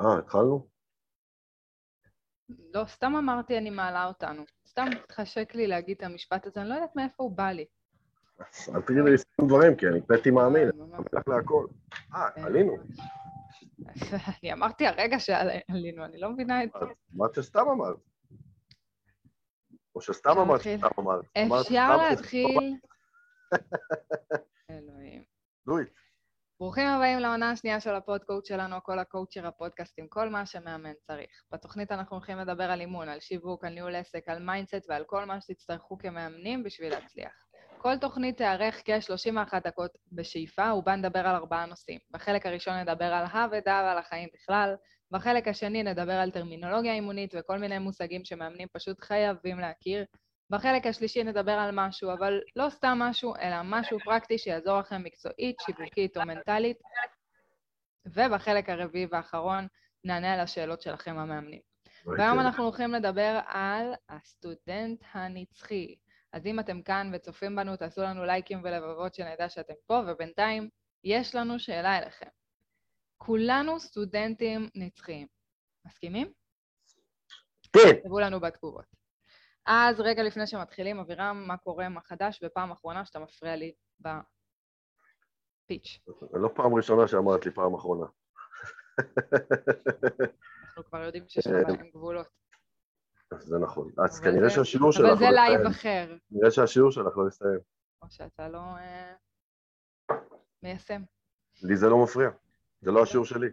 אה, התחלנו? לא, סתם אמרתי אני מעלה אותנו. סתם התחשק לי להגיד את המשפט הזה, אני לא יודעת מאיפה הוא בא לי. אל תגידי לי סתם דברים, כי אני פטי מאמין, אני לך להכל. אה, אה, עלינו. אני אמרתי הרגע שעלינו, אני לא מבינה את זה. אמרת שסתם אמרת. או שסתם אמרת? שסתם אמרת. אפשר להתחיל... אלוהים. Do it. ברוכים הבאים לעונה השנייה של הפודקאסט שלנו, כל ה coacher הפודקאסטים, כל מה שמאמן צריך. בתוכנית אנחנו הולכים לדבר על אימון, על שיווק, על ניהול עסק, על mindset ועל כל מה שתצטרכו כמאמנים בשביל להצליח. כל תוכנית תארך כ-31 דקות בשאיפה, ובה נדבר על ארבעה נושאים. בחלק הראשון נדבר על העבודה ועל החיים בכלל, בחלק השני נדבר על טרמינולוגיה אימונית וכל מיני מושגים שמאמנים פשוט חייבים להכיר. בחלק השלישי נדבר על משהו, אבל לא סתם משהו, אלא משהו פרקטי שיעזור לכם מקצועית, שיווקית או מנטלית. ובחלק הרביעי והאחרון נענה על השאלות שלכם המאמנים. והיום אנחנו הולכים לדבר על הסטודנט הנצחי. אז אם אתם כאן וצופים בנו, תעשו לנו לייקים ולבבות שנדע שאתם פה, ובינתיים יש לנו שאלה אליכם. כולנו סטודנטים נצחיים. מסכימים? כן. תכתבו לנו בתגובות. אז רגע לפני שמתחילים, אבירם, מה קורה, מה חדש, ופעם אחרונה שאתה מפריע לי בפיץ'. זה לא פעם ראשונה שאמרת לי פעם אחרונה. אנחנו כבר יודעים שיש עם גבולות. זה נכון. אז אבל כנראה שהשיעור שלך אבל לא זה לייב יסתיים. אחר, נראה שהשיעור שלך לא יסתיים. או שאתה לא אה, מיישם. לי זה לא מפריע. זה לא השיעור שלי.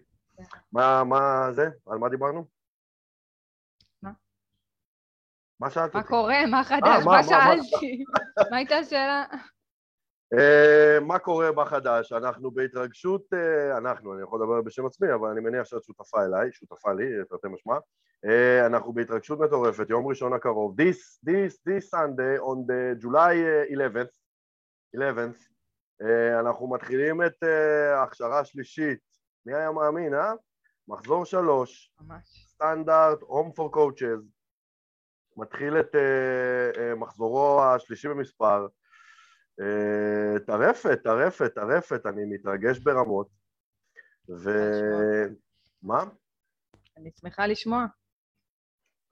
מה, מה זה? על מה דיברנו? מה? מה שאלת מה אותי? קורה? מה חדש? אה, מה- מה מה- שאלתי? מה הייתה השאלה? אה, מה קורה בחדש? אנחנו בהתרגשות, אה, אנחנו, אני יכול לדבר בשם עצמי, אבל אני מניח שאת שותפה אליי, שותפה לי, תרתי משמע. אנחנו בהתרגשות מטורפת, יום ראשון הקרוב, this, this, this Sunday on the July אה, 11th, 11th, אה, אנחנו מתחילים את ההכשרה השלישית, מי היה מאמין, אה? מחזור שלוש, ממש. סטנדרט, Home for Coaches, מתחיל את אה, אה, מחזורו השלישי במספר. אה, טרפת, טרפת, טרפת, אני מתרגש ברמות. ו... מה? אני שמחה לשמוע.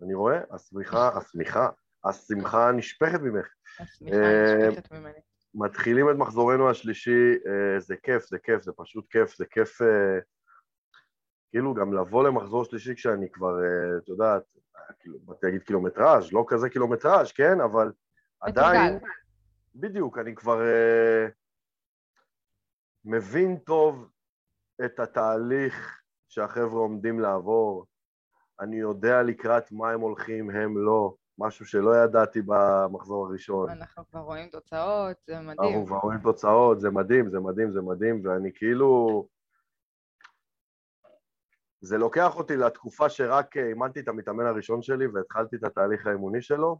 אני רואה? השמיכה, השמיכה, השמחה נשפכת ממך. השמיכה נשפכת ממני. מתחילים את מחזורנו השלישי, זה כיף, זה כיף, זה פשוט כיף, זה כיף כאילו גם לבוא למחזור שלישי כשאני כבר, אה, את יודעת, כאילו, באתי להגיד קילומטראז', לא כזה קילומטראז', כן, אבל עדיין. בדיוק, אני כבר אה, מבין טוב את התהליך שהחבר'ה עומדים לעבור, אני יודע לקראת מה הם הולכים, הם לא, משהו שלא ידעתי במחזור הראשון. אנחנו כבר רואים תוצאות, זה אנחנו מדהים. כבר רואים תוצאות, זה מדהים, זה מדהים, זה מדהים, ואני כאילו... זה לוקח אותי לתקופה שרק אה, אימנתי את המתאמן הראשון שלי והתחלתי את התהליך האימוני שלו,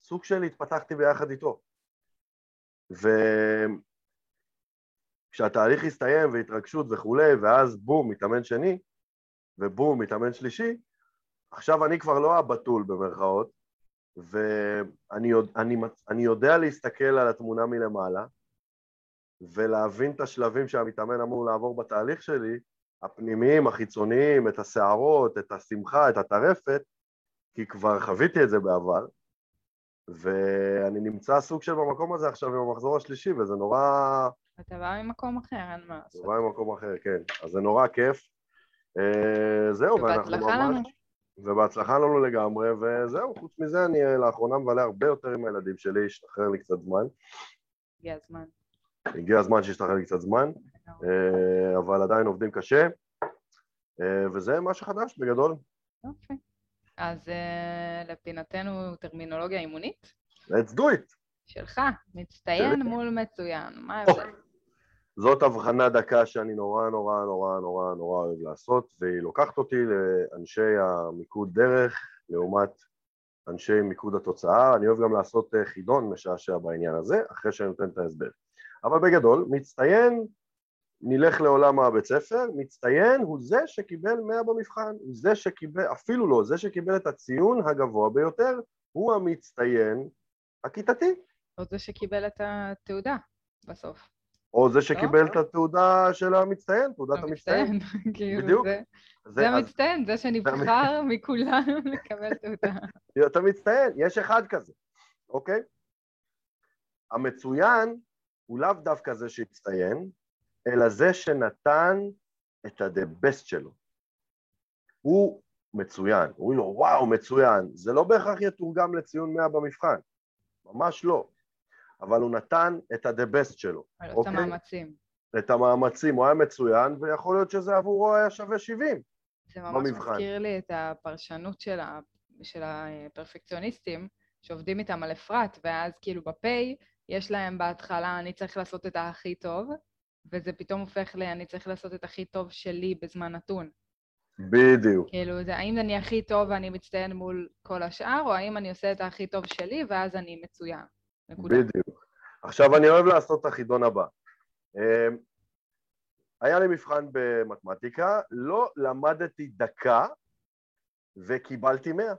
סוג של התפתחתי ביחד איתו. וכשהתהליך הסתיים והתרגשות וכולי, ואז בום, מתאמן שני, ובום, מתאמן שלישי, עכשיו אני כבר לא הבתול במרכאות, ואני יודע, אני, אני יודע להסתכל על התמונה מלמעלה ולהבין את השלבים שהמתאמן אמור לעבור בתהליך שלי, הפנימיים, החיצוניים, את הסערות, את השמחה, את הטרפת, כי כבר חוויתי את זה בעבר, ואני נמצא סוג של במקום הזה עכשיו עם המחזור השלישי, וזה נורא... אתה בא ממקום אחר, אין מה לעשות. בא ממקום אחר, כן. אז זה נורא כיף. אה, זהו, ואנחנו ובהצלחה לנו. ממש... ובהצלחה לנו לגמרי, וזהו, חוץ מזה אני אה, לאחרונה מבלה הרבה יותר עם הילדים שלי, השתחרר לי קצת זמן. הגיע הזמן. הגיע הזמן שישתחרר לי קצת זמן, אבל עדיין עובדים קשה, אה, וזה מה שחדש בגדול. יופי. אז אה, לפינתנו טרמינולוגיה אימונית let's do it. שלך, מצטיין. מול מצוין. מה ההבדל? זאת הבחנה דקה שאני נורא נורא נורא נורא נורא אוהב לעשות, והיא לוקחת אותי לאנשי המיקוד דרך לעומת אנשי מיקוד התוצאה. אני אוהב גם לעשות אה, חידון משעשע בעניין הזה, אחרי שאני נותן את ההסבר. אבל בגדול, מצטיין, נלך לעולם הבית ספר, מצטיין הוא זה שקיבל 100 במבחן, הוא זה שקיבל, אפילו לא, זה שקיבל את הציון הגבוה ביותר, הוא המצטיין הכיתתי. או זה שקיבל את התעודה בסוף. או זה שקיבל את התעודה של המצטיין, תעודת המצטיין. המצטיין, כאילו, בדיוק. זה- זה- זה המצטיין, זה שנבחר מכולם לקבל תעודה. אתה מצטיין, יש אחד כזה, אוקיי? המצוין הוא לאו דווקא זה שהצטיין, אלא זה שנתן את ה-the best שלו. הוא מצוין, אומרים לו וואו מצוין, זה לא בהכרח יתורגם לציון 100 במבחן, ממש לא, אבל הוא נתן את ה-the best שלו, על אוקיי. אותם מאמצים. את המאמצים, הוא היה מצוין, ויכול להיות שזה עבורו היה שווה 70. זה ממש במבחן. מזכיר לי את הפרשנות של, ה... של הפרפקציוניסטים, שעובדים איתם על אפרת, ואז כאילו בפיי, יש להם בהתחלה, אני צריך לעשות את הכי טוב, וזה פתאום הופך ל, אני צריך לעשות את הכי טוב שלי בזמן נתון. בדיוק. כאילו, זה האם אני הכי טוב ואני מצטיין מול כל השאר, או האם אני עושה את הכי טוב שלי ואז אני מצוין. נקודה. בדיוק. עכשיו אני אוהב לעשות את החידון הבא. אמ, היה לי מבחן במתמטיקה, לא למדתי דקה וקיבלתי 100.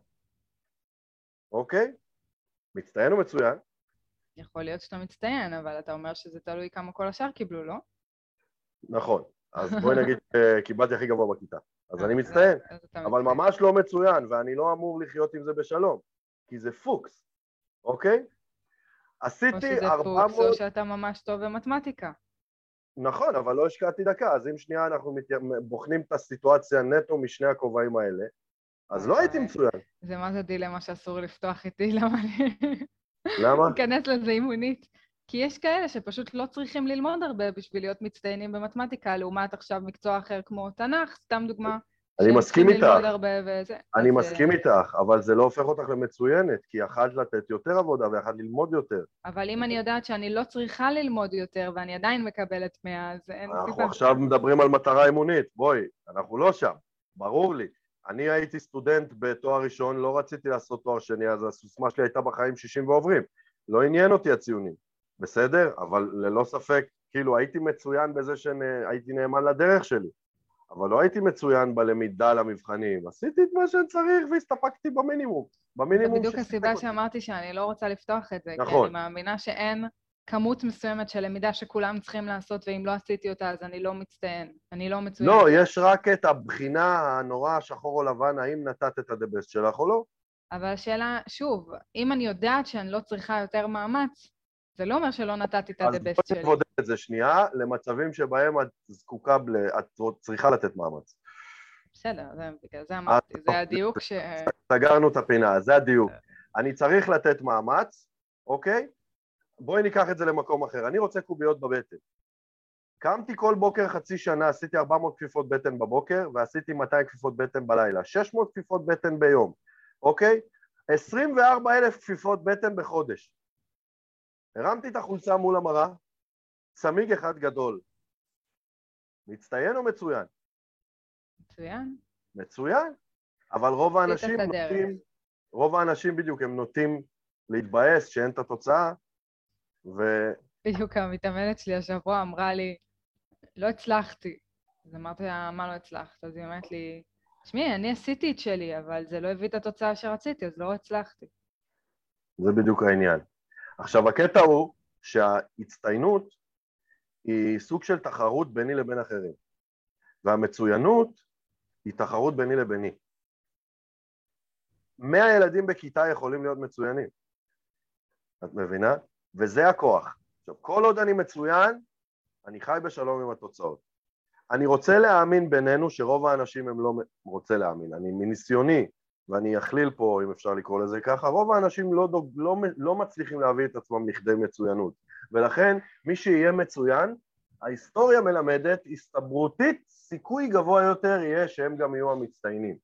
אוקיי? מצטיין ומצוין. יכול להיות שאתה מצטיין, אבל אתה אומר שזה תלוי כמה כל השאר קיבלו, לא? נכון. אז בואי נגיד שקיבלתי הכי גבוה בכיתה. אז אני אז אתה אבל. ממש לא מצוין, ואני לא אמור לחיות עם זה בשלום, כי זה פוקס, אוקיי? או עשיתי שזה 400... פוקס, או שאתה ממש טוב במתמטיקה. נכון, אבל לא השקעתי דקה, אז אם שנייה אנחנו מת... בוחנים את הסיטואציה נטו משני הכובעים האלה, אז לא הייתי מצוין. זה מה זה דילמה שאסור לפתוח איתי, למה אני... למה? ניכנס לזה אימונית. כי יש כאלה שפשוט לא צריכים ללמוד הרבה בשביל להיות מצטיינים במתמטיקה, לעומת עכשיו מקצוע אחר כמו תנ"ך, סתם דוגמה. אני מסכים איתך. וזה. אני אז, מסכים אה, איתך, אבל זה לא הופך אותך למצוינת, כי יכלת לתת יותר עבודה ויכלת ללמוד יותר. אבל אם אני יודעת שאני לא צריכה ללמוד יותר ואני עדיין מקבלת 100, אז אין אנחנו סיבה. עכשיו מדברים על מטרה אימונית, בואי, אנחנו לא שם, ברור לי. אני הייתי סטודנט בתואר ראשון, לא רציתי לעשות תואר שני, אז הסיסמה שלי הייתה בחיים 60 ועוברים. לא עניין אותי הציונים, בסדר? אבל ללא ספק, כאילו הייתי מצוין בזה שהייתי נאמן לדרך שלי, אבל לא הייתי מצוין בלמידה למבחנים. עשיתי את מה שאני צריך והסתפקתי במינימום. זה במינימום בדיוק שסיפק הסיבה אותי. שאמרתי שאני לא רוצה לפתוח את זה. כי נכון. אני מאמינה שאין כמות מסוימת של למידה שכולם צריכים לעשות, ואם לא עשיתי אותה אז אני לא מצטיין. אני לא מצוין. לא, יש רק את הבחינה הנורא השחור או לבן, האם נתת את הדבסט שלך או לא. אבל השאלה, שוב, אם אני יודעת שאני לא צריכה יותר מאמץ, זה לא אומר שלא נתתי את אז ה-the best בואי שלי. נבודד את זה שנייה למצבים שבהם את זקוקה, ל... את צריכה לתת מאמץ. בסדר, זה, בגלל זה אמרתי, זה הדיוק ש... סגרנו את הפינה, זה הדיוק. אני צריך לתת מאמץ, אוקיי? בואי ניקח את זה למקום אחר. אני רוצה קוביות בבטן. קמתי כל בוקר חצי שנה, עשיתי 400 כפיפות בטן בבוקר ועשיתי 200 כפיפות בטן בלילה. 600 כפיפות בטן ביום, אוקיי? 24 אלף כפיפות בטן בחודש. הרמתי את החולצה מול המראה, צמיג אחד גדול. מצטיין או מצוין? מצוין. מצוין, אבל רוב האנשים. נוטים, רוב האנשים בדיוק, הם נוטים להתבאס שאין את התוצאה, ו... בדיוק המתאמנת שלי השבוע אמרה לי, לא הצלחתי. אז אמרתי לה, מה לא הצלחת? אז היא אומרת לי, תשמעי, אני עשיתי את שלי, אבל זה לא הביא את התוצאה שרציתי, אז לא הצלחתי. זה בדיוק העניין. עכשיו, הקטע הוא שההצטיינות היא סוג של תחרות ביני לבין אחרים, והמצוינות היא תחרות ביני לביני. מאה ילדים בכיתה יכולים להיות מצוינים, את מבינה? וזה הכוח. עכשיו, כל עוד אני מצוין, אני חי בשלום עם התוצאות. אני רוצה להאמין בינינו שרוב האנשים הם לא רוצה להאמין. אני מניסיוני, ואני אכליל פה, אם אפשר לקרוא לזה ככה, רוב האנשים לא, דוג, לא, לא מצליחים להביא את עצמם לכדי מצוינות. ולכן, מי שיהיה מצוין, ההיסטוריה מלמדת, הסתברותית, סיכוי גבוה יותר יהיה שהם גם יהיו המצטיינים.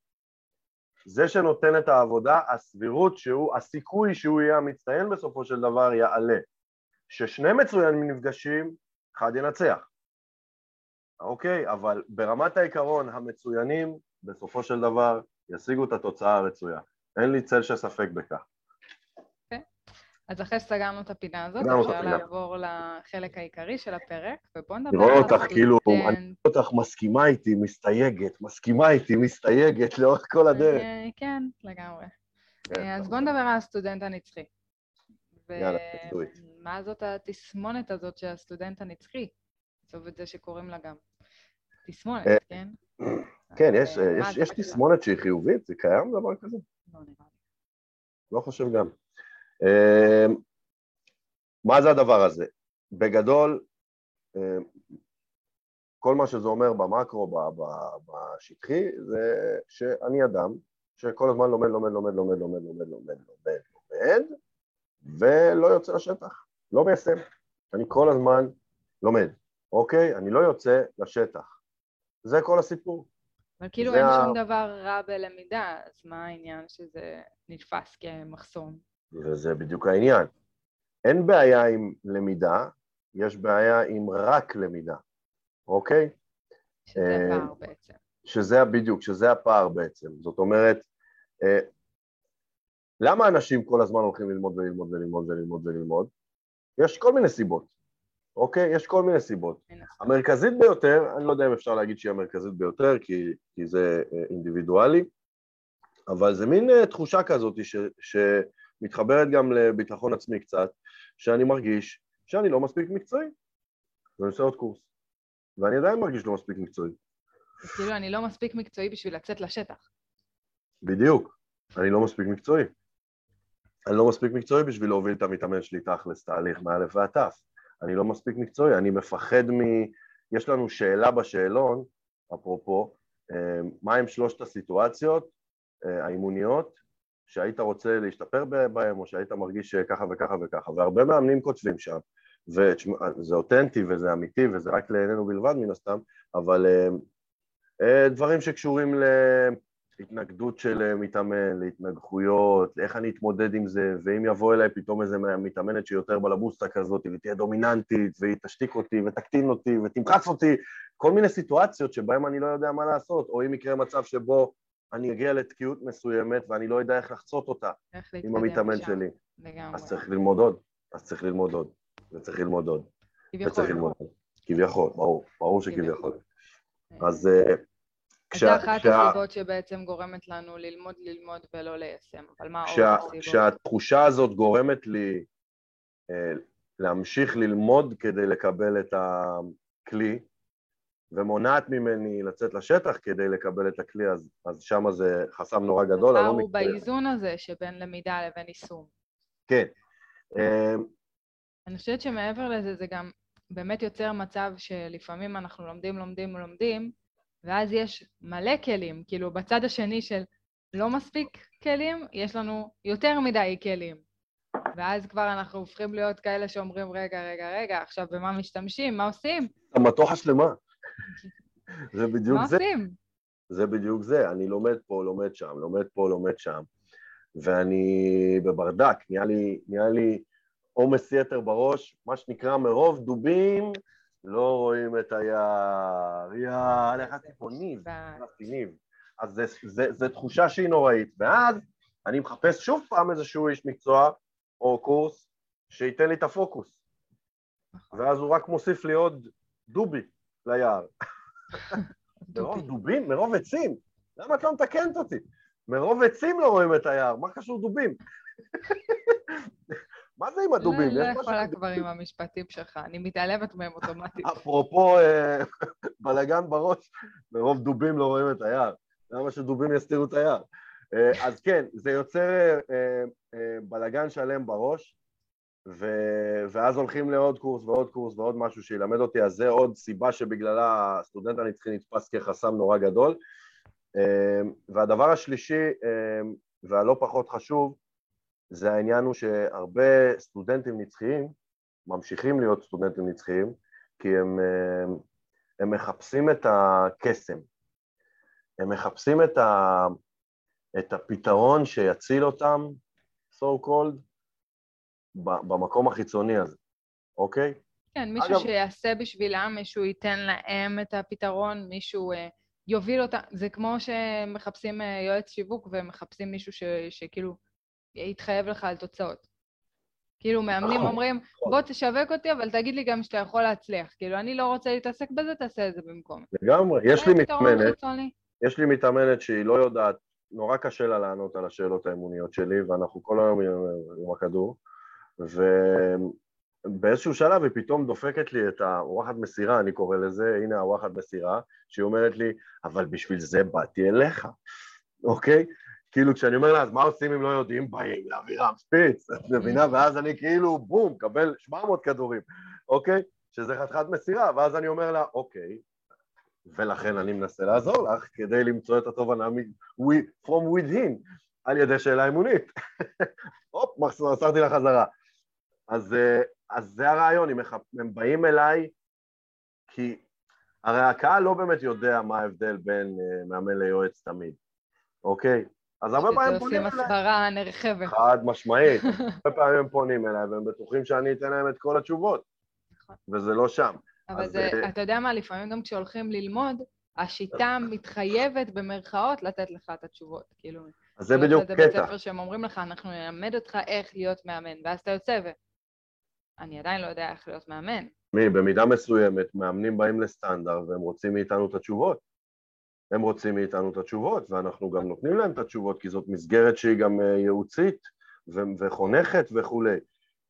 זה שנותן את העבודה, הסבירות שהוא, הסיכוי שהוא יהיה המצטיין בסופו של דבר יעלה. ששני מצוינים נפגשים, אחד ינצח. אוקיי, אבל ברמת העיקרון, המצוינים בסופו של דבר ישיגו את התוצאה הרצויה. אין לי צל של ספק בכך. אז אחרי שסגרנו את הפינה הזאת, אפשר. לעבור לחלק העיקרי של הפרק, ובואו נדבר לראות על אותך כאילו, הסטודנט. אני רואה אותך מסכימה איתי, מסתייגת, מסכימה איתי, מסתייגת לאורך כל הדרך. אה, כן, לגמרי. כן, אה, אז. בואו נדבר על הסטודנט הנצחי. יאללה, do it. מה זאת התסמונת הזאת של הסטודנט הנצחי? עזוב את זה שקוראים לה גם תסמונת, אה, כן? כן, יש, אה? תסמונת שהיא חיובית, זה קיים דבר כזה? לא נראה לי. לא חושב גם. אה, מה זה הדבר הזה? בגדול, אה, כל מה שזה אומר במקרו, בשטחי, זה שאני אדם שכל הזמן לומד, לומד, לומד, לומד, לומד, לומד, לומד, לומד, לומד, ולא יוצא לשטח, לא מיישם. אני כל הזמן לומד, אוקיי? אני לא יוצא לשטח. זה כל הסיפור. אבל כאילו אין ה- שום דבר רע בלמידה, אז מה העניין שזה נתפס כמחסום? וזה בדיוק העניין. אין בעיה עם למידה, יש בעיה עם רק למידה, אוקיי? שזה אה, פער בעצם. שזה בדיוק, שזה הפער בעצם. זאת אומרת, אה, למה אנשים כל הזמן הולכים ללמוד וללמוד וללמוד וללמוד וללמוד? יש כל מיני סיבות, אוקיי? יש כל מיני סיבות. המרכזית ביותר, אני לא יודע אם אפשר להגיד שהיא המרכזית ביותר, כי, כי זה אה, אינדיבידואלי, אבל זה מין אה, תחושה כזאת ש, שמתחברת גם לביטחון עצמי קצת, שאני מרגיש שאני לא מספיק מקצועי, ואני עושה עוד קורס, ואני עדיין מרגיש לא מספיק מקצועי. כאילו אני לא מספיק מקצועי בשביל לצאת לשטח. בדיוק, אני לא מספיק מקצועי. אני לא מספיק מקצועי בשביל להוביל את המתאמן שלי תכלס תהליך מאלף ועד תף. אני לא מספיק מקצועי, אני מפחד מ... יש לנו שאלה בשאלון, אפרופו, אה, מהם שלושת הסיטואציות אה, האימוניות שהיית רוצה להשתפר ב- בהם, או שהיית מרגיש ככה וככה וככה, והרבה מאמנים כותבים שם, וזה אותנטי וזה אמיתי וזה רק לעינינו בלבד מן הסתם, אבל אה, דברים שקשורים להתנגדות של אה, מתאמן, להתנגחויות, איך אני אתמודד עם זה, ואם יבוא אליי פתאום איזה מתאמנת שהיא יותר בלבוסטה כזאת, ותהיה דומיננטית, והיא תשתיק אותי, ותקטין אותי, ותמחץ אותי, כל מיני סיטואציות שבהן אני לא יודע מה לעשות, או אם יקרה מצב שבו אני אגיע לתקיעות מסוימת ואני לא יודע איך לחצות אותה עם המתאמן משם. שלי, לגמרי. אז צריך ללמוד עוד, אז צריך ללמוד עוד, וצריך ללמוד עוד, כביכול. וצריך ללמוד עוד. כביכול, ברור, ברור שכביכול. כביכול. אז אה, אז כשה- זה אחת כשה- הסיבות שבעצם גורמת לנו ללמוד, ללמוד ולא ליישם. אבל מה עוד כשה, הסיבות? כשהתחושה הזאת גורמת לי אה, להמשיך ללמוד כדי לקבל את הכלי, ומונעת ממני לצאת לשטח כדי לקבל את הכלי, אז, אז שם זה חסם נורא גדול. הפער לא הוא באיזון הזה שבין למידה לבין יישום. כן. אה, אני חושבת שמעבר לזה, זה גם באמת יוצר מצב שלפעמים אנחנו לומדים, לומדים, לומדים, ואז יש מלא כלים. כאילו, בצד השני של לא מספיק כלים, יש לנו יותר מדי כלים. ואז כבר אנחנו הופכים להיות כאלה שאומרים, רגע, רגע, רגע, עכשיו במה משתמשים? מה עושים? המטוח שלמה. זה בדיוק מה זה. עושים? זה בדיוק זה, אני לומד פה, לומד שם, לומד פה, לומד שם, ואני בברדק, נהיה לי, נהיה לי עומס יתר בראש, מה שנקרא מרוב דובים, לא רואים את היער, איך פה ניב, ב- עשיתי ניב. אז זה, זה, זה תחושה שהיא נוראית, ואז אני מחפש שוב פעם איזשהו איש מקצוע או קורס שייתן לי את הפוקוס, נכון. ואז הוא רק מוסיף לי עוד דובי ליער. מרוב דובי. דובים? מרוב עצים? למה את לא מתקנת אותי? מרוב עצים לא רואים את היער, מה קשור דובים? מה זה עם הדובים? לא, לא יכולה. כבר עם המשפטים שלך, אני מתעלמת מהם אוטומטית. אפרופו אה, בלאגן בראש, מרוב דובים לא רואים את היער. למה שדובים יסתירו את היער? אה, אז כן, זה יוצר אה, בלאגן שלם בראש, ו- ואז הולכים לעוד קורס ועוד קורס ועוד משהו שילמד אותי, אז זה עוד סיבה שבגללה הסטודנט הנצחי נתפס כחסם נורא גדול. והדבר השלישי, והלא פחות חשוב, זה העניין הוא שהרבה סטודנטים נצחיים ממשיכים להיות סטודנטים נצחיים, כי הם, אה, הם מחפשים את הקסם, הם מחפשים את, ה, את הפתרון שיציל אותם, so called, במקום החיצוני הזה, אוקיי? כן, מישהו אגב- שיעשה בשבילם, מישהו ייתן להם את הפתרון, מישהו אה, יוביל אותם. זה כמו שמחפשים אה, יועץ שיווק ומחפשים מישהו ש, שכאילו יתחייב לך על תוצאות. כאילו, מאמנים נכון, אומרים, נכון. בוא תשווק אותי, אבל תגיד לי גם שאתה יכול להצליח. כאילו, אני לא רוצה להתעסק בזה, תעשה את זה במקום. לגמרי. יש לי מתאמנת. יש לי מתאמנת שהיא לא יודעת, נורא קשה לה לענות על השאלות האמוניות שלי, ואנחנו כל היום עם, הכדור, באיזשהו שלב היא פתאום דופקת לי את הווחת מסירה, אני קורא לזה, הנה הווחת מסירה, שהיא אומרת לי, אבל בשביל זה באתי אליך, אוקיי? כאילו כשאני אומר לה, אז מה עושים אם לא יודעים? באים לאווירם ספיץ, את מבינה? ואז אני כאילו, בום, קבל 700 כדורים, אוקיי? שזה חתיכת מסירה, ואז אני אומר לה, אוקיי, ולכן אני מנסה לעזור לך כדי למצוא את התובנה from within על ידי שאלה אמונית. הופ, מסרתי לה חזרה. אז, אה, אז זה הרעיון, הם, הם באים אליי כי הרי הקהל לא באמת יודע מה ההבדל בין uh, מאמן ליועץ תמיד, אוקיי? אז הרבה פעמים פונים אליי. שעושים הסברה נרחבת. חד משמעית. הרבה פעמים הם פונים אליי והם בטוחים שאני אתן להם את כל התשובות, נכון. וזה לא שם. אבל זה, אה, אתה יודע מה, לפעמים גם כשהולכים ללמוד, השיטה מתחייבת במרכאות לתת לך את התשובות, כאילו. אז זה בדיוק קטע. זה בית ספר שהם אומרים לך, אנחנו נלמד אותך איך להיות מאמן, ואז אתה יוצא ו... אני עדיין לא יודע איך להיות מאמן. מי, במידה מסוימת, מאמנים באים לסטנדרט והם רוצים מאיתנו את התשובות. הם רוצים מאיתנו את התשובות, ואנחנו גם נותנים להם את התשובות, כי זאת מסגרת שהיא גם אה, ייעוצית וחונכת וכולי.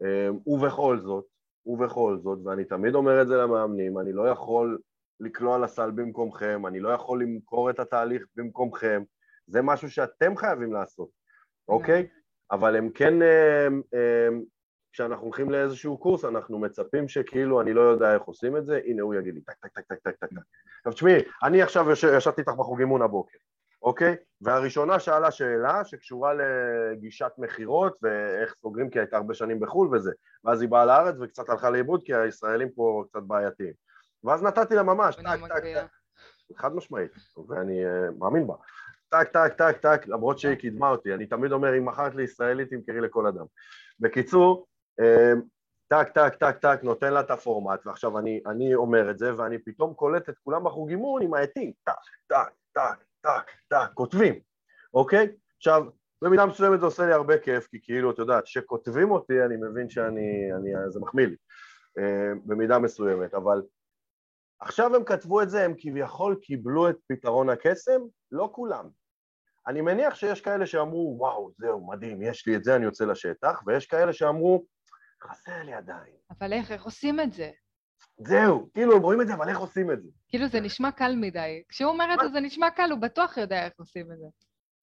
אה, ובכל זאת, ובכל זאת, ואני תמיד אומר את זה למאמנים, אני לא יכול לקלוע לסל במקומכם, אני לא יכול למכור את התהליך במקומכם, זה משהו שאתם חייבים לעשות, אוקיי? אבל הם כן, הם, אה, הם, כשאנחנו הולכים לאיזשהו קורס, אנחנו מצפים שכאילו אני לא יודע איך עושים את זה, הנה הוא יגיד לי טק טק טק טק טק טק. עכשיו תשמעי, אני עכשיו ישבתי איתך בחוג אימון הבוקר, אוקיי? והראשונה שאלה שאלה שקשורה לגישת מכירות ואיך סוגרים כי הייתה הרבה שנים בחו"ל וזה, ואז היא באה לארץ וקצת הלכה לאיבוד כי הישראלים פה קצת בעייתיים. ואז נתתי לה ממש, טק טק טק, חד משמעית, ואני uh, מאמין בה. טק טק טק טק, למרות שהיא קידמה אותי, אני תמיד אומר אם מכרת לישראלית תמכרי לכל אדם. בקיצור, טק, טק, טק, טק, נותן לה את הפורמט, ועכשיו אני, אני אומר את זה, ואני פתאום קולט את כולם בחוג אימון עם העטים, טק, טק, טק, טק, טק, כותבים, אוקיי? עכשיו, במידה מסוימת זה עושה לי הרבה כיף, כי כאילו, את יודעת, כשכותבים אותי אני מבין שאני, אני, זה מחמיא לי, אמ, במידה מסוימת, אבל עכשיו הם כתבו את זה, הם כביכול קיבלו את פתרון הקסם, לא כולם. אני מניח שיש כאלה שאמרו, וואו, זהו, מדהים, יש לי את זה, אני יוצא לשטח, ויש כאלה שאמרו, חסר לי עדיין. אבל איך, איך עושים את זה? זהו, כאילו הם רואים את זה, אבל איך עושים את זה? כאילו זה נשמע קל מדי. כשהוא אומר את זה, זה נשמע קל, הוא בטוח יודע איך עושים את זה.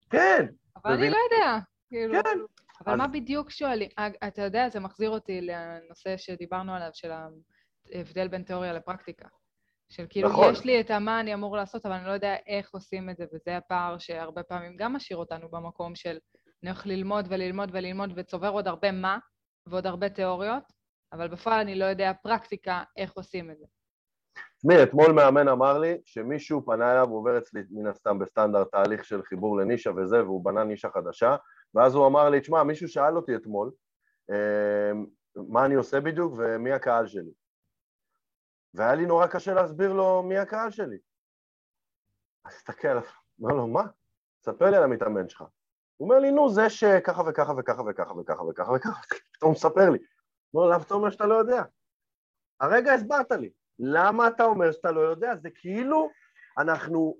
כן. אבל אני לא יודע. כאילו, כן. אבל מה בדיוק שואלים? אה, אתה יודע, זה מחזיר אותי לנושא שדיברנו עליו, של ההבדל בין תיאוריה לפרקטיקה. של כאילו, נכון. יש לי את המה אני אמור לעשות, אבל אני לא יודע איך עושים את זה, וזה הפער שהרבה פעמים גם משאיר אותנו במקום של אני הולך ללמוד וללמוד וללמוד וצובר עוד הרבה מה, ועוד הרבה תיאוריות, אבל בפועל אני לא יודע פרקטיקה איך עושים את זה. תשמעי, אתמול מאמן אמר לי שמישהו פנה אליו, הוא עובר אצלי מן הסתם בסטנדרט תהליך של חיבור לנישה וזה, והוא בנה נישה חדשה, ואז הוא אמר לי, תשמע, מישהו שאל אותי אתמול, אמ, מה אני עושה בדיוק ומי הקהל שלי. והיה לי נורא קשה להסביר לו מי הקהל שלי. אז הסתכל עליו, אמר לו, מה? ספר לי על המתאמן שלך. הוא אומר לי, נו, זה שככה וככה וככה וככה וככה וככה וככה, פתאום הוא מספר לי. לא, למה אתה אומר שאתה לא יודע? הרגע הסברת לי. למה אתה אומר שאתה לא יודע? זה כאילו אנחנו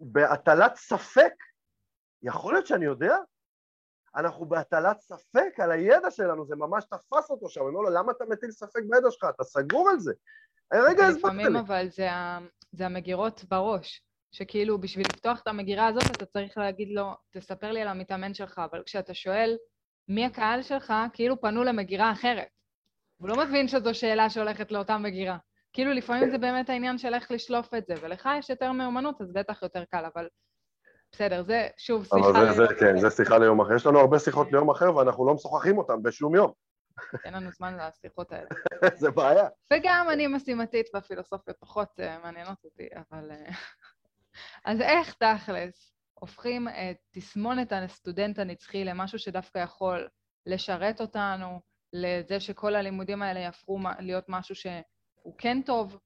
בהטלת ספק, יכול להיות שאני יודע? אנחנו בהטלת ספק על הידע שלנו, זה ממש תפס אותו שם, אומר לו, למה אתה מטיל ספק בידע שלך? אתה סגור על זה. הרגע הסברת לי. לפעמים אבל זה, זה המגירות בראש. שכאילו בשביל לפתוח את המגירה הזאת אתה צריך להגיד לו, תספר לי על המתאמן שלך, אבל כשאתה שואל מי הקהל שלך, כאילו פנו למגירה אחרת. הוא לא מבין שזו שאלה שהולכת לאותה מגירה. כאילו לפעמים זה באמת העניין של איך לשלוף את זה, ולך יש יותר מיומנות, אז בטח יותר קל, אבל בסדר, זה שוב שיחה ליום אחר. כן, זה שיחה ליום אחר. יש לנו הרבה שיחות ליום אחר ואנחנו לא משוחחים אותן בשום יום. אין לנו זמן לשיחות האלה. זה בעיה. וגם אני משימתית והפילוסופיה פחות אה, מעניינות אותי, אבל... אז איך תכלס הופכים את תסמונת הסטודנט הנצחי למשהו שדווקא יכול לשרת אותנו, לזה שכל הלימודים האלה יהפכו להיות משהו שהוא כן טוב,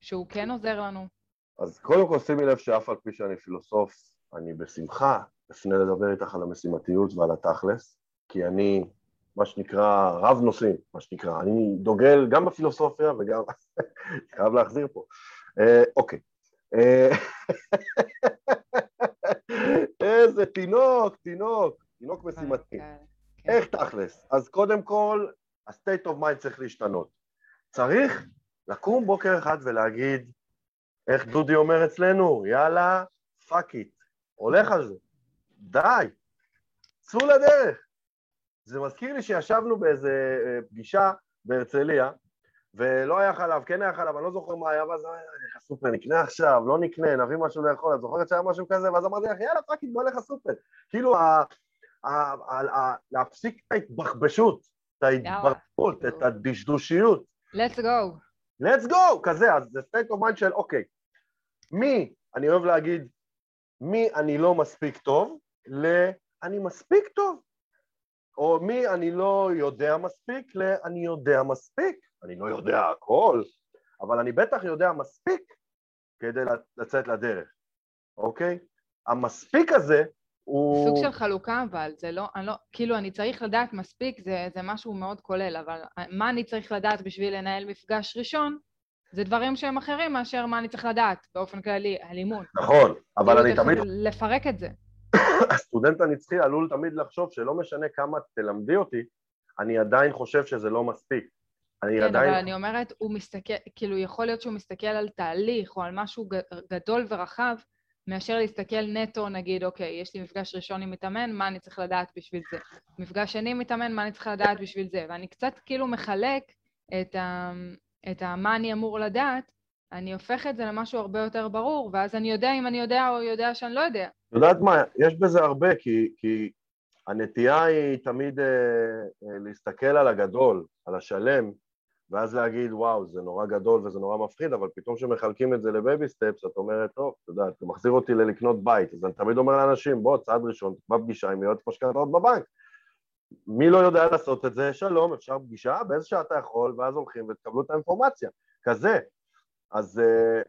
שהוא כן עוזר לנו? אז קודם כל שימי לב שאף על פי שאני פילוסוף, אני בשמחה אפנה לדבר איתך על המשימתיות ועל התכלס, כי אני, מה שנקרא, רב נושאים, מה שנקרא, אני דוגל גם בפילוסופיה וגם, חייב להחזיר פה. אה, אוקיי, איזה תינוק, תינוק, תינוק משימתי. כן. איך תכלס? אז קודם כל, ה-state of mind צריך להשתנות. צריך לקום בוקר אחד ולהגיד, איך דודי אומר אצלנו, יאללה, fuck it, הולך על זה. די, צאו לדרך. זה מזכיר לי שישבנו באיזה אה, פגישה בהרצליה, ולא היה חלב, כן היה חלב, אני לא זוכר מה היה, ואז הסופר, נקנה עכשיו, לא נקנה, נביא משהו לאכול, את זוכרת שהיה משהו כזה, ואז אמרתי לך, יאללה, fuck it, בוא נלך לסופר. כאילו, להפסיק את ההתבחבשות, את ההתבחבשות, את הדשדושיות. let's go. let's go, כזה, אז זה state of mind של אוקיי, מי, אני אוהב להגיד, מי אני לא מספיק טוב, ל... אני מספיק טוב. או מי אני לא יודע מספיק, ל... אני יודע מספיק. אני לא יודע הכל, אבל אני בטח יודע מספיק כדי לצאת לדרך, אוקיי? המספיק הזה הוא... סוג של חלוקה, אבל זה לא, אני לא, כאילו, אני צריך לדעת מספיק, זה, זה משהו מאוד כולל, אבל מה אני צריך לדעת בשביל לנהל מפגש ראשון, זה דברים שהם אחרים מאשר מה אני צריך לדעת באופן כללי, על אימון. נכון, אבל כאילו, אני תמיד... לפרק את זה. הסטודנט הנצחי עלול תמיד לחשוב שלא משנה כמה תלמדי אותי, אני עדיין חושב שזה לא מספיק. אני כן, עדיין... אבל אני אומרת, הוא מסתכל, כאילו, יכול להיות שהוא מסתכל על תהליך או על משהו גדול ורחב, מאשר להסתכל נטו, נגיד, אוקיי, יש לי מפגש ראשון עם מתאמן, מה אני צריך לדעת בשביל זה? מפגש שני עם מתאמן, מה אני צריך לדעת בשביל זה? ואני קצת כאילו מחלק את, ה, את ה, מה אני אמור לדעת, אני הופך את זה למשהו הרבה יותר ברור, ואז אני יודע אם אני יודע או יודע שאני לא יודע. יודעת מה, יש בזה הרבה, כי, כי הנטייה היא תמיד אה, אה, להסתכל על הגדול, על השלם, ואז להגיד, וואו, זה נורא גדול וזה נורא מפחיד, אבל פתאום כשמחלקים את זה לבייבי סטפס, את אומרת, טוב, אתה יודע, אתה מחזיר אותי ללקנות בית, אז אני תמיד אומר לאנשים, בוא, צעד ראשון, תקבע פגישה עם יועץ משכנתאות בבנק. מי לא יודע לעשות את זה? שלום, אפשר פגישה, באיזה שעה אתה יכול, ואז הולכים ותקבלו את האינפורמציה. כזה. אז... אה,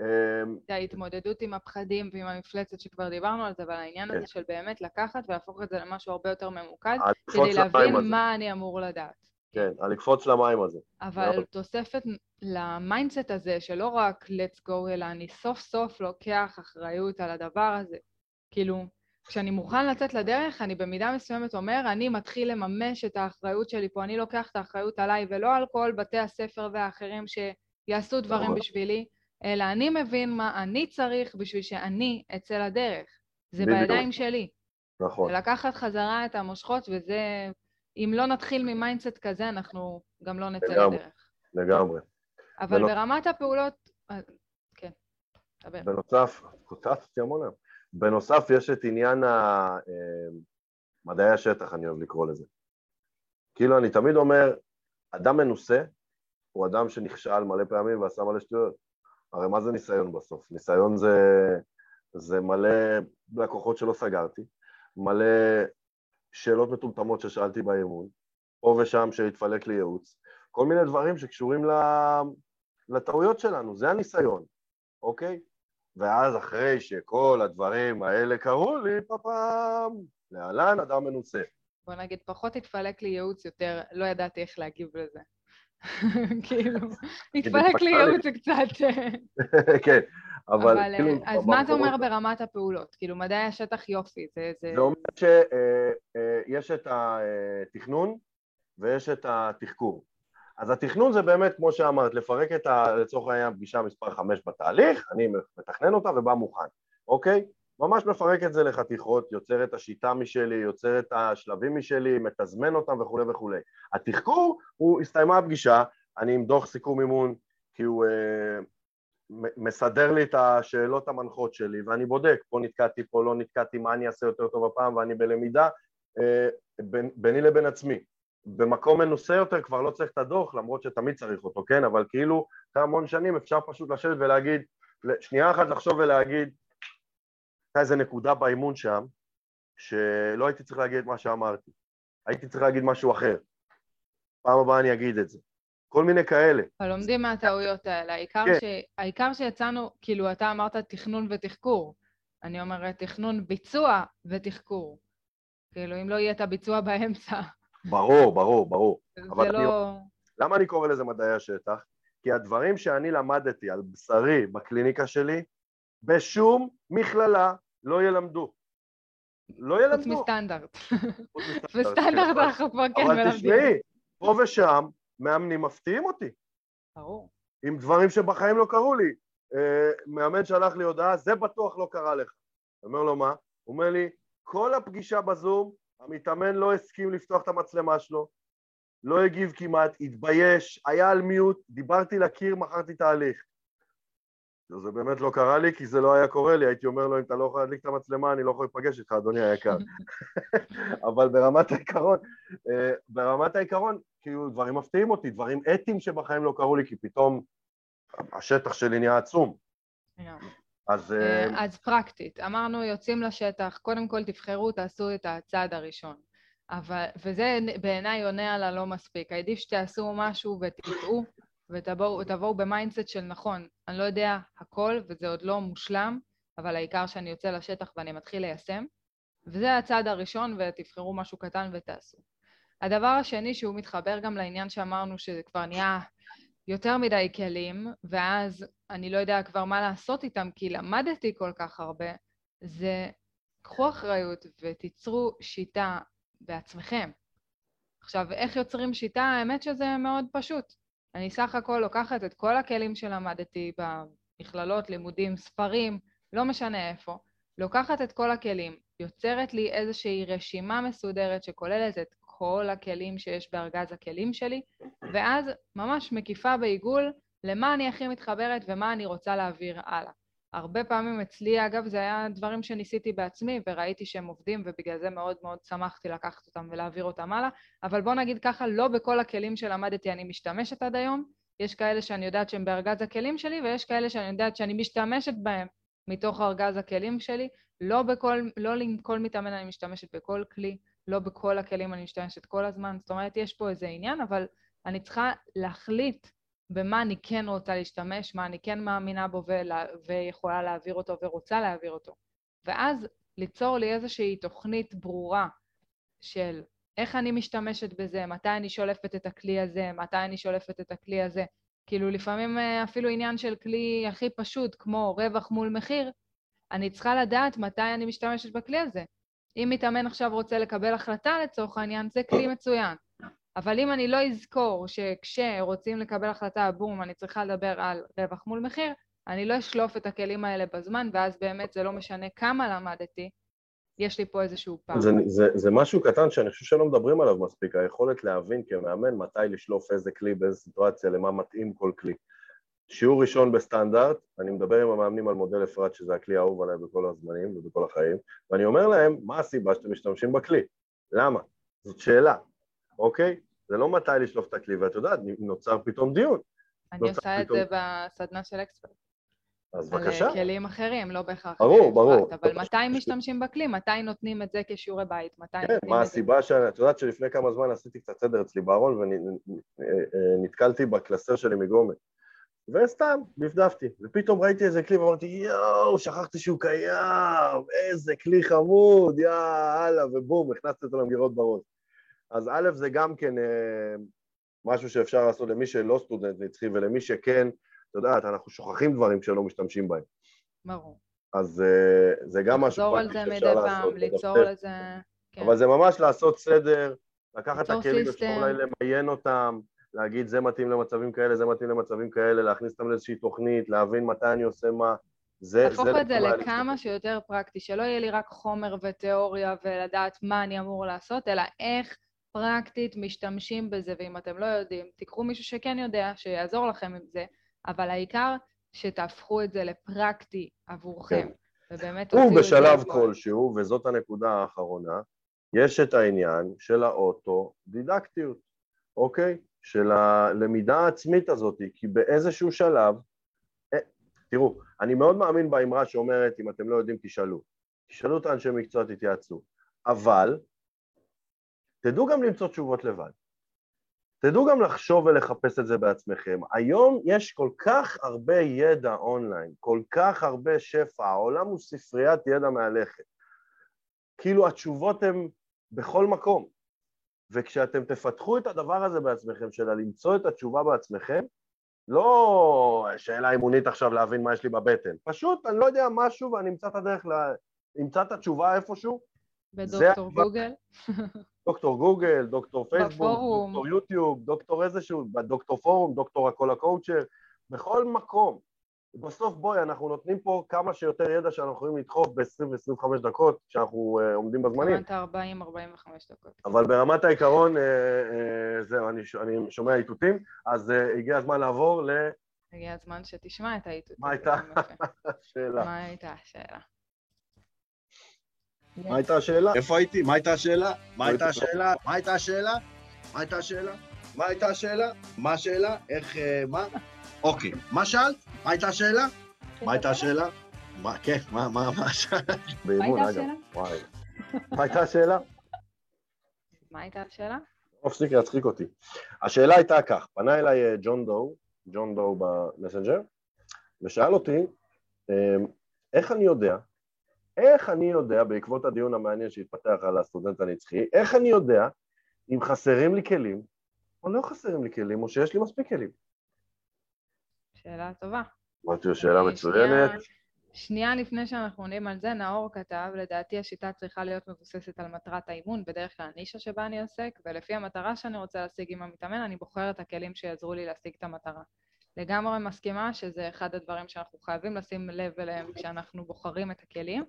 אמ, זה ההתמודדות עם הפחדים ועם המפלצת שכבר דיברנו על זה, אבל העניין הזה כן. של באמת לקחת ולהפוך את זה למשהו הרבה יותר ממוקד, כדי להבין מה אני אמור לדעת. כן, על לקפוץ למים הזה. אבל מאוד. תוספת ל mindset הזה, שלא רק let's go, אלא אני סוף סוף לוקח אחריות על הדבר הזה. כאילו, כשאני מוכן לצאת לדרך, אני במידה מסוימת אומר, אני מתחיל לממש את האחריות שלי פה, אני לוקח את האחריות עליי, ולא על כל בתי הספר והאחרים שיעשו דברים. בשבילי, אלא אני מבין מה אני צריך בשביל שאני אצא לדרך. זה בידיים שלי. נכון. ולקחת חזרה את המושכות, וזה אם לא נתחיל מ mindset כזה, אנחנו גם לא נצא לגמרי, לדרך. לגמרי. אבל בנוס... ברמת הפעולות... אה, כן, דבר. בנוסף, קוצצתי המון היום. בנוסף, יש את עניין ה... אה, מדעי השטח, אני אוהב לקרוא לזה. כאילו, אני תמיד אומר, אדם מנוסה הוא אדם שנכשל מלא פעמים ועשה מלא שטויות. הרי מה זה ניסיון בסוף? ניסיון זה, זה מלא לקוחות שלא סגרתי, מלא שאלות מטומטמות ששאלתי באימון, פה ושם שהתפלק לי ייעוץ, כל מיני דברים שקשורים לטעויות שלנו, זה הניסיון, אוקיי? ואז אחרי שכל הדברים האלה קרו לי, פפם, להלן אדם מנוסה. בוא נגיד, פחות התפלק לי ייעוץ, יותר לא ידעתי איך להגיב לזה. כאילו, התפלק לי ייעוץ קצת. כן, אבל, כאילו... אז מה זה אומר ברמת הפעולות? כאילו, מדעי השטח יופי, זה... זה, זה אומר שיש אה, אה, את התכנון ויש את התחקור. אז התכנון זה באמת, כמו שאמרת, לפרק את ה... לצורך העניין פגישה מספר 5 בתהליך, אני מתכנן אותה ובא מוכן, אוקיי? ממש מפרק את זה לחתיכות, יוצר את השיטה משלי, יוצר את השלבים משלי, מתזמן אותם וכולי וכולי. התחקור הוא, הסתיימה הפגישה, אני עם דוח סיכום אימון, כי הוא אה, מסדר לי את השאלות המנחות שלי ואני בודק, פה נתקעתי, פה לא נתקעתי, מה אני אעשה יותר טוב הפעם ואני בלמידה אה, בין, ביני לבין עצמי. במקום מנוסה יותר כבר לא צריך את הדוח למרות שתמיד צריך אותו, כן? אבל כאילו אחרי המון שנים אפשר פשוט לשבת ולהגיד, שנייה אחת לחשוב ולהגיד הייתה איזה נקודה באימון שם שלא הייתי צריך להגיד את מה שאמרתי, הייתי צריך להגיד משהו אחר. פעם הבאה אני אגיד את זה. כל מיני כאלה. אבל לומדים מהטעויות האלה. העיקר, כן. ש... העיקר שיצאנו, כאילו, אתה אמרת תכנון ותחקור. אני אומרת תכנון, ביצוע ותחקור. כאילו, אם לא יהיה את הביצוע באמצע. ברור, ברור, ברור. זה לא... אני... למה אני קורא לזה מדעי השטח? כי הדברים שאני למדתי על בשרי בקליניקה שלי, בשום מכללה לא ילמדו. לא ילמדו. חוץ מסטנדרט. בסטנדרט אנחנו כבר כן מלמדים. אבל תשמעי, פה ושם מאמנים מפתיעים אותי. ברור. עם דברים שבחיים לא קרו לי. אה, מאמן שלח לי הודעה, זה בטוח לא קרה לך. אומר לו, מה? הוא אומר לי, כל הפגישה בזום, המתאמן לא הסכים לפתוח את המצלמה שלו, לא הגיב כמעט, התבייש, היה על מיוט, דיברתי לקיר, מכרתי תהליך. זה באמת לא קרה לי, כי זה לא היה קורה לי, הייתי אומר לו, אם אתה לא יכול להדליק את המצלמה, אני לא יכול להיפגש איתך, אדוני היקר. אבל ברמת העיקרון, אה, ברמת העיקרון, כאילו, דברים מפתיעים אותי, דברים אתיים שבחיים לא קרו לי, כי פתאום השטח שלי נהיה עצום. אז... אה, אז פרקטית, אמרנו יוצאים לשטח, קודם כל תבחרו, תעשו את הצעד הראשון. אבל, וזה בעיניי עונה על הלא מספיק. עדיף שתעשו משהו ותטעו, ותבואו ב mindset של נכון, אני לא יודע הכל וזה עוד לא מושלם, אבל העיקר שאני יוצא לשטח ואני מתחיל ליישם. וזה הצעד הראשון, ותבחרו משהו קטן ותעשו. הדבר השני שהוא מתחבר גם לעניין שאמרנו שזה כבר נהיה יותר מדי כלים, ואז אני לא יודע כבר מה לעשות איתם כי למדתי כל כך הרבה, זה קחו אחריות ותיצרו שיטה בעצמכם. עכשיו, איך יוצרים שיטה? האמת שזה מאוד פשוט. אני סך הכל לוקחת את כל הכלים שלמדתי במכללות, לימודים, ספרים, לא משנה איפה, לוקחת את כל הכלים, יוצרת לי איזושהי רשימה מסודרת שכוללת את כל הכלים שיש בארגז הכלים שלי, ואז ממש מקיפה בעיגול למה אני הכי מתחברת ומה אני רוצה להעביר הלאה. הרבה פעמים אצלי, אגב, זה היה דברים שניסיתי בעצמי וראיתי שהם עובדים ובגלל זה מאוד מאוד שמחתי לקחת אותם ולהעביר אותם הלאה, אבל בוא נגיד ככה, לא בכל הכלים שלמדתי אני משתמשת עד היום, יש כאלה שאני יודעת שהם בארגז הכלים שלי ויש כאלה שאני יודעת שאני משתמשת בהם מתוך ארגז הכלים שלי, לא בכל, לא עם כל מתאמן אני משתמשת בכל כלי, לא בכל הכלים אני משתמשת כל הזמן, זאת אומרת, יש פה איזה עניין, אבל אני צריכה להחליט במה אני כן רוצה להשתמש, מה אני כן מאמינה בו ולה, ויכולה להעביר אותו ורוצה להעביר אותו. ואז ליצור לי איזושהי תוכנית ברורה של איך אני משתמשת בזה, מתי אני שולפת את הכלי הזה, מתי אני שולפת את הכלי הזה. כאילו לפעמים אה, אפילו עניין של כלי הכי פשוט, כמו רווח מול מחיר, אני צריכה לדעת מתי אני משתמשת בכלי הזה. אם מתאמן עכשיו רוצה לקבל החלטה לצורך העניין, זה כלי מצוין. אבל אם אני לא אזכור שכשרוצים לקבל החלטה, בום, אני צריכה לדבר על רווח מול מחיר, אני לא אשלוף את הכלים האלה בזמן, ואז באמת זה לא משנה כמה למדתי, יש לי פה איזשהו פער. זה, זה, זה משהו קטן שאני חושב שלא מדברים עליו מספיק, היכולת להבין כמאמן מתי לשלוף איזה כלי, באיזה סיטואציה, למה מתאים כל כלי. שיעור ראשון בסטנדרט, אני מדבר עם המאמנים על מודל אפרת, שזה הכלי האהוב עליי בכל הזמנים ובכל החיים, ואני אומר להם, מה הסיבה שאתם משתמשים בכלי? למה? זאת שאלה, אוקיי? זה לא מתי לשלוף את הכלי, ואת יודעת, נוצר פתאום דיון. אני עושה את זה בסדנה של אקספרט. אז בבקשה. על כלים אחרים, לא בהכרח. ברור, ברור. אבל מתי משתמשים בכלי? מתי נותנים את זה כשיעורי בית? מתי כן, מה הסיבה ש... את יודעת שלפני כמה זמן עשיתי קצת סדר אצלי בארון ונתקלתי בקלסר שלי מגומת. וסתם, דפדפתי, ופתאום ראיתי איזה כלי ואמרתי, יואו, שכחתי שהוא קיים, איזה כלי חמוד, יאללה, ובום, הכנסתי אותו למגירות בראש. אז א', זה גם כן אה, משהו שאפשר לעשות למי שלא סטודנט נצחי ולמי שכן, את יודעת, אנחנו שוכחים דברים שלא משתמשים בהם. ברור. אז אה, זה גם משהו פרקטי שאפשר לעשות. לחזור על זה מדי פעם, ליצור לזה... כן. אבל זה ממש לעשות סדר, לקחת את הכלים, אפשר אולי למיין אותם, להגיד זה מתאים למצבים כאלה, זה מתאים למצבים כאלה, להכניס אותם לאיזושהי תוכנית, להבין מתי אני עושה מה. זה, להפוך זה את זה לכמה שיותר פרקטי, שלא יהיה לי רק חומר ותיאוריה ולדעת מה אני אמור לעשות, אלא איך פרקטית משתמשים בזה, ואם אתם לא יודעים, תיקחו מישהו שכן יודע, שיעזור לכם עם זה, אבל העיקר שתהפכו את זה לפרקטי עבורכם, כן. ובאמת זה... ובשלב כלשהו, וזאת הנקודה האחרונה, יש את העניין של האוטו-דידקטיות, אוקיי? של הלמידה העצמית הזאת, כי באיזשהו שלב, אה, תראו, אני מאוד מאמין באמרה שאומרת, אם אתם לא יודעים, תשאלו. תשאלו את האנשי מקצוע, תתייעצו. אבל תדעו גם למצוא תשובות לבד. תדעו גם לחשוב ולחפש את זה בעצמכם. היום יש כל כך הרבה ידע אונליין, כל כך הרבה שפע, העולם הוא ספריית ידע מהלכת. כאילו התשובות הן בכל מקום. וכשאתם תפתחו את הדבר הזה בעצמכם, של למצוא את התשובה בעצמכם, לא שאלה אימונית עכשיו להבין מה יש לי בבטן, פשוט אני לא יודע משהו ואני אמצא את הדרך, ל... אמצא את התשובה איפשהו. בדוקטור גוגל. דוקטור גוגל, דוקטור פייסבוק, בפורום. דוקטור יוטיוב, דוקטור איזשהו, דוקטור פורום, דוקטור הכל הקואוצ'ר, בכל מקום. בסוף בואי, אנחנו נותנים פה כמה שיותר ידע שאנחנו יכולים לדחוף ב-20-25 דקות כשאנחנו uh, עומדים בזמנים. התכוונת 40-45 דקות. אבל ברמת העיקרון, uh, uh, זהו, אני, אני שומע איתותים, אז uh, הגיע הזמן לעבור הגיע הזמן שתשמע את האיתות. מה הייתה? יפה. לשאלה. מה הייתה השאלה? מה הייתה השאלה? איפה הייתי? מה הייתה השאלה? מה הייתה הייתי- השאלה? מה הייתה השאלה? מה הייתה השאלה? מה הייתה השאלה? מה השאלה? איך, אה, מה? אוקיי, מה שאלת? מה הייתה השאלה? מה הייתה השאלה? מה, כן, מה, מה, מה שאלת? באימון, הייתה אגב. השאלה? וואי. מה הייתה השאלה? מה הייתה השאלה? לא מפסיק להצחיק אותי. השאלה הייתה כך, פנה אליי אה, ג'ון דו, ג'ון דו במסנג'ר, ושאל אותי, אה, איך אני יודע, איך אני יודע, בעקבות הדיון המעניין שהתפתח על הסטודנט הנצחי, איך אני יודע אם חסרים לי כלים, או לא חסרים לי כלים, או שיש לי מספיק כלים? שאלה טובה. אמרתי לו, שאלה אה, מצוינת. שנייה- שנייה לפני שאנחנו עונים על זה, נאור כתב, לדעתי השיטה צריכה להיות מבוססת על מטרת האימון, בדרך כלל הנישה שבה אני עוסק, ולפי המטרה שאני רוצה להשיג עם המתאמן, אני בוחר את הכלים שיעזרו לי להשיג את המטרה. לגמרי מסכימה שזה אחד הדברים שאנחנו חייבים לשים לב אליהם כשאנחנו בוחרים את הכלים,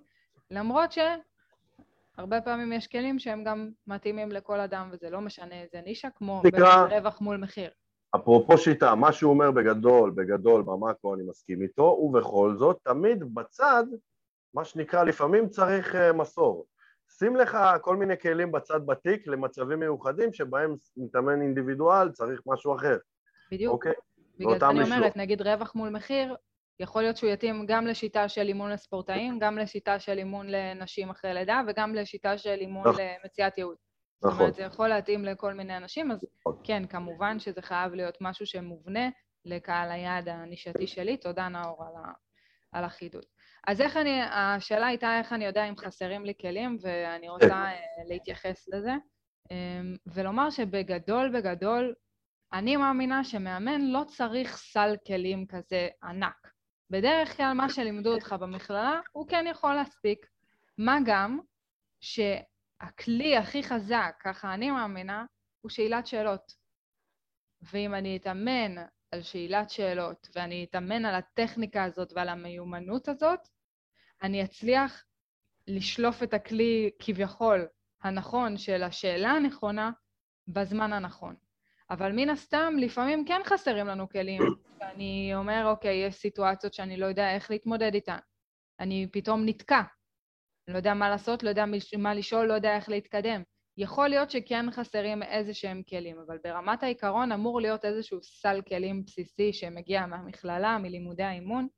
למרות שהרבה פעמים יש כלים שהם גם מתאימים לכל אדם, וזה לא משנה איזה נישה, כמו נקרא- רווח מול מחיר. אפרופו שיטה, מה שהוא אומר בגדול, בגדול, במאקרו אני מסכים איתו, ובכל זאת, תמיד בצד, מה שנקרא, לפעמים צריך uh, מסור. שים לך כל מיני כלים בצד בתיק למצבים מיוחדים שבהם מתאמן אינדיבידואל צריך משהו אחר, בדיוק. אוקיי? בגלל זה אני. אומרת, נגיד רווח מול מחיר, יכול להיות שהוא יתאים גם לשיטה של אימון לספורטאים, גם לשיטה של אימון לנשים אחרי לידה, וגם לשיטה של אימון נכון. למציאת ייעוד. זאת נכון. אומרת, זה יכול להתאים לכל מיני אנשים, אז נכון. כן, כמובן שזה חייב להיות משהו שמובנה לקהל היעד הנישתי שלי. תודה, נאור, על, ה, על החידוד. אז איך אני, השאלה הייתה איך אני יודע אם חסרים לי כלים, ואני רוצה אה, להתייחס לזה, אמ, ולומר שבגדול, בגדול, אני מאמינה שמאמן לא צריך סל כלים כזה ענק. בדרך כלל מה שלימדו אותך במכללה, הוא כן יכול להספיק. מה גם שהכלי הכי חזק, ככה אני מאמינה, הוא שאלת שאלות. ואם אני אתאמן על שאלת שאלות, ואני אתאמן על הטכניקה הזאת ועל המיומנות הזאת, אני אצליח לשלוף את הכלי כביכול הנכון של השאלה הנכונה בזמן הנכון. אבל מן הסתם, לפעמים כן חסרים לנו כלים. ואני אומר, אוקיי, יש סיטואציות שאני לא יודע איך להתמודד איתן. אני פתאום נתקע. לא יודע מה לעשות, לא יודע מה לשאול, לא יודע איך להתקדם. יכול להיות שכן חסרים איזה שהם כלים, אבל ברמת העיקרון אמור להיות איזשהו סל כלים בסיסי שמגיע מהמכללה, מלימודי האימון,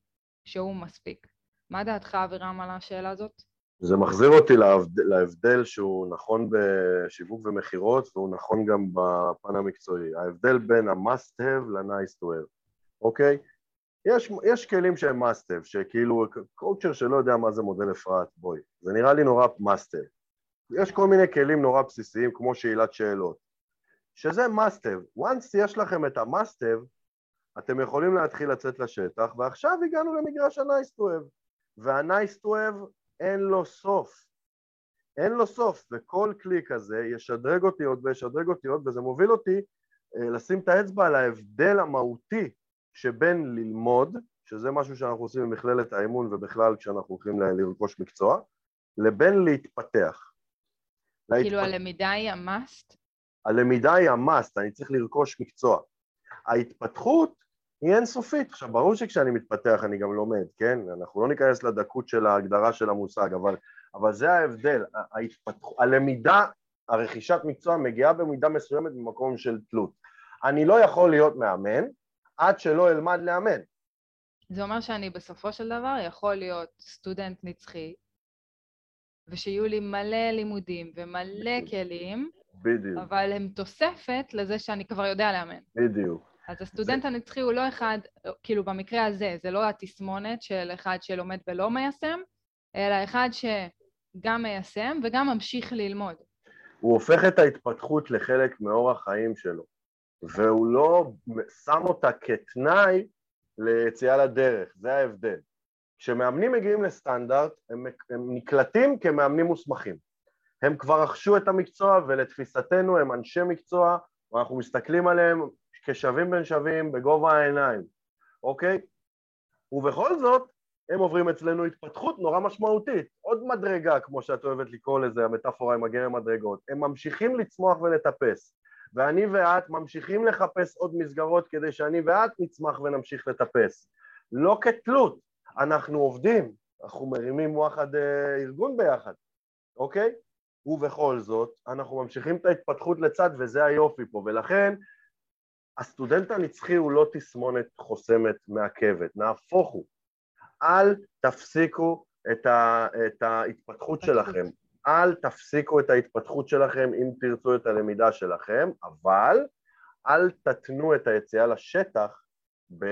שהוא מספיק. מה דעתך, אבירם, על השאלה הזאת? זה מחזיר אותי להבדל, להבדל שהוא נכון בשיווק ומכירות והוא נכון גם בפן המקצועי. ההבדל בין ה-must have ל-nice to have, אוקיי? יש, יש כלים שהם have, שכאילו קואוצ'ר שלא יודע מה זה מודל אפרת, בואי, זה נראה לי נורא have. יש כל מיני כלים נורא בסיסיים כמו שאלת שאלות, שזה have. once יש לכם את have, אתם יכולים להתחיל לצאת לשטח, ועכשיו הגענו למגרש ה-nice to have. וה-nice to have אין לו סוף. אין לו סוף, וכל כלי כזה ישדרג אותי עוד וישדרג אותי עוד, וזה מוביל אותי אה, לשים את האצבע על ההבדל המהותי שבין ללמוד, שזה משהו שאנחנו עושים במכללת האימון ובכלל כשאנחנו הולכים לרכוש מקצוע, לבין להתפתח. כאילו להתפ- הלמידה היא ה-must? הלמידה היא המאסט, אני צריך לרכוש מקצוע. ההתפתחות היא אינסופית. עכשיו, ברור שכשאני מתפתח אני גם לומד, כן? אנחנו לא ניכנס לדקות של ההגדרה של המושג, אבל, אבל זה ההבדל. ההתפתח... הלמידה, הרכישת מקצוע מגיעה במידה מסוימת ממקום של תלות. אני לא יכול להיות מאמן עד שלא אלמד לאמן. זה אומר שאני בסופו של דבר יכול להיות סטודנט נצחי, ושיהיו לי מלא לימודים ומלא כלים, בדיוק, אבל הם תוספת לזה שאני כבר יודע לאמן. בדיוק. אז הסטודנט הנצחי הוא לא אחד, כאילו במקרה הזה, זה לא התסמונת של אחד שלומד ולא מיישם, אלא אחד שגם מיישם וגם ממשיך ללמוד. הוא הופך את ההתפתחות לחלק מאורח חיים שלו, והוא לא שם אותה כתנאי ליציאה לדרך, זה ההבדל. כשמאמנים מגיעים לסטנדרט, הם, הם נקלטים כמאמנים מוסמכים. הם כבר רכשו את המקצוע ולתפיסתנו הם אנשי מקצוע ואנחנו מסתכלים עליהם כשווים בין שווים בגובה העיניים, אוקיי? ובכל זאת, הם עוברים אצלנו התפתחות נורא משמעותית, עוד מדרגה, כמו שאת אוהבת לקרוא לזה, המטאפורה עם הגרם מדרגות. הם ממשיכים לצמוח ולטפס, ואני ואת ממשיכים לחפש עוד מסגרות כדי שאני ואת נצמח ונמשיך לטפס. לא כתלות, אנחנו עובדים, אנחנו מרימים וואחד אה, ארגון ביחד, אוקיי? ובכל זאת, אנחנו ממשיכים את ההתפתחות לצד וזה היופי פה, ולכן הסטודנט הנצחי הוא לא תסמונת חוסמת מעכבת, נהפוך הוא. אל תפסיקו את, ה, את ההתפתחות שלכם, אל תפסיקו את ההתפתחות שלכם אם תרצו את הלמידה שלכם, אבל אל תתנו את היציאה לשטח ב...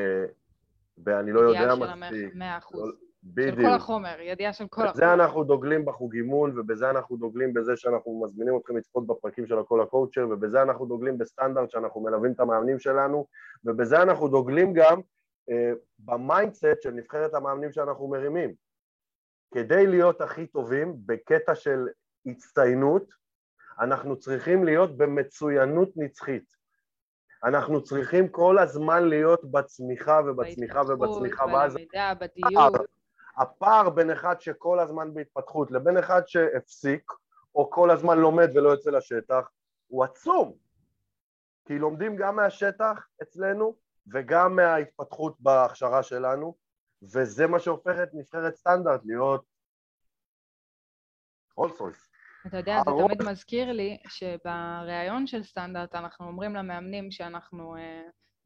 ב אני לא יודע מספיק. ידיעה של המאה אחוז. לא, בדיוק. של כל החומר, ידיעה של כל החומר. בזה אנחנו דוגלים בחוג אימון, ובזה אנחנו דוגלים בזה שאנחנו מזמינים אתכם לצפות בפרקים של הכל ה coacher, ובזה אנחנו דוגלים בסטנדרט שאנחנו מלווים את המאמנים שלנו, ובזה אנחנו דוגלים גם אה, ב mindset של נבחרת המאמנים שאנחנו מרימים. כדי להיות הכי טובים בקטע של הצטיינות, אנחנו צריכים להיות במצוינות נצחית. אנחנו צריכים כל הזמן להיות בצמיחה ובצמיחה ובצמיחה. בלמידה, בדיוק. הפער בין אחד שכל הזמן בהתפתחות לבין אחד שהפסיק, או כל הזמן לומד ולא יוצא לשטח, הוא עצום. כי לומדים גם מהשטח אצלנו וגם מההתפתחות בהכשרה שלנו, וזה מה שהופך את נבחרת סטנדרט להיות רולס אתה יודע, זה תמיד מזכיר לי שבריאיון של סטנדרט אנחנו אומרים למאמנים שאנחנו uh,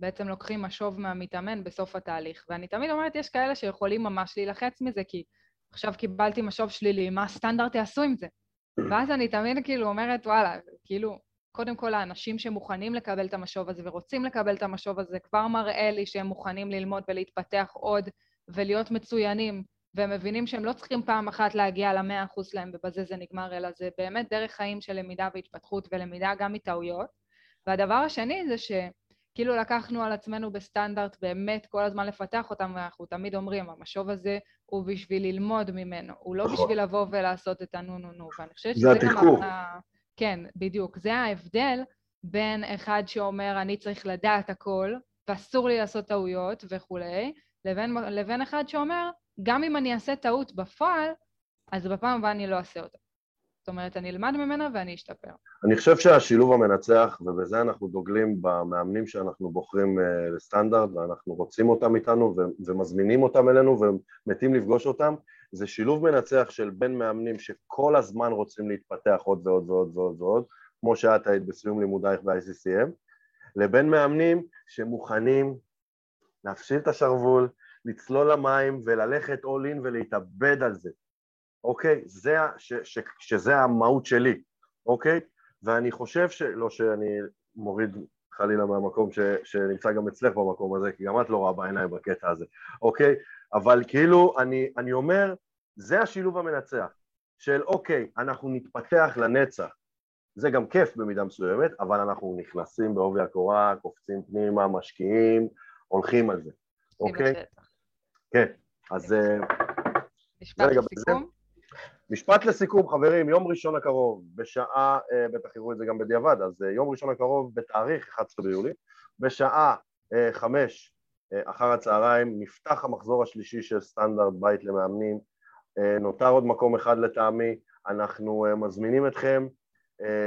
בעצם לוקחים משוב מהמתאמן בסוף התהליך. ואני תמיד אומרת, יש כאלה שיכולים ממש להילחץ מזה, כי עכשיו קיבלתי משוב שלילי, מה הסטנדרט יעשו עם זה? ואז אני תמיד כאילו אומרת, וואלה, כאילו, קודם כל האנשים שמוכנים לקבל את המשוב הזה ורוצים לקבל את המשוב הזה כבר מראה לי שהם מוכנים ללמוד ולהתפתח עוד ולהיות מצוינים, והם מבינים שהם לא צריכים פעם אחת להגיע למאה אחוז שלהם ובזה זה נגמר, אלא זה באמת דרך חיים של למידה והתפתחות ולמידה גם מטעויות. והדבר השני זה שכאילו לקחנו על עצמנו בסטנדרט באמת כל הזמן לפתח אותם, ואנחנו תמיד אומרים, המשוב הזה הוא בשביל ללמוד ממנו, הוא לא בשביל לבוא ולעשות את הנו-נו-נו, ואני חושבת שזה גם... כן, בדיוק. זה ההבדל בין אחד שאומר, אני צריך לדעת הכל, ואסור לי לעשות טעויות וכולי, לבין, לבין אחד שאומר, גם אם אני אעשה טעות בפועל, אז בפעם הבאה אני לא אעשה אותה. זאת אומרת, אני אלמד ממנה ואני אשתפר. אני חושב שהשילוב המנצח, ובזה אנחנו דוגלים במאמנים שאנחנו בוחרים uh, לסטנדרט, ואנחנו רוצים אותם איתנו ומזמינים אותם אלינו ומתים לפגוש אותם, זה שילוב מנצח של בין מאמנים שכל הזמן רוצים להתפתח עוד ועוד ועוד ועוד ועוד, כמו שאת היית בסיום לימודייך ב-ICCM, לבין מאמנים שמוכנים להפשיל את השרוול, לצלול למים וללכת all in ולהתאבד על זה, אוקיי? זה, ש, ש, שזה המהות שלי, אוקיי? ואני חושב ש... לא שאני מוריד חלילה מהמקום ש, שנמצא גם אצלך במקום הזה, כי גם את לא רואה בעיניים בקטע הזה, אוקיי? אבל כאילו, אני, אני אומר, זה השילוב המנצח, של אוקיי, אנחנו נתפתח לנצח, זה גם כיף במידה מסוימת, אבל אנחנו נכנסים בעובי הקורה, קופצים פנימה, משקיעים, הולכים על זה, אוקיי? כן, אז... אה, משפט לסיכום? משפט לסיכום, חברים, יום ראשון הקרוב, בשעה, אה, בטח יראו את זה גם בדיעבד, אז אה, יום ראשון הקרוב בתאריך 11 ביולי, בשעה חמש אחר הצהריים נפתח המחזור השלישי של סטנדרט בית למאמנים, נותר עוד מקום אחד לטעמי, אנחנו מזמינים אתכם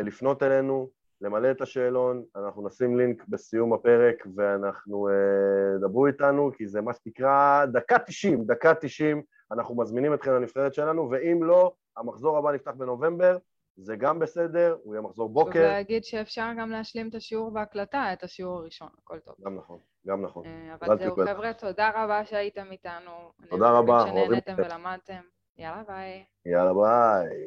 לפנות אלינו, למלא את השאלון, אנחנו נשים לינק בסיום הפרק ואנחנו uh, דברו איתנו כי זה מה שנקרא דקה תשעים, דקה תשעים, אנחנו מזמינים אתכם לנבחרת שלנו ואם לא, המחזור הבא נפתח בנובמבר, זה גם בסדר, הוא יהיה מחזור בוקר. ולהגיד שאפשר גם להשלים את השיעור בהקלטה, את השיעור הראשון, הכל טוב. גם נכון, גם נכון. אה, אבל זהו, חבר'ה, תודה רבה שהייתם איתנו. תודה רבה, אוהבים. שנהנתם ולמדתם. יאללה ביי. יאללה ביי.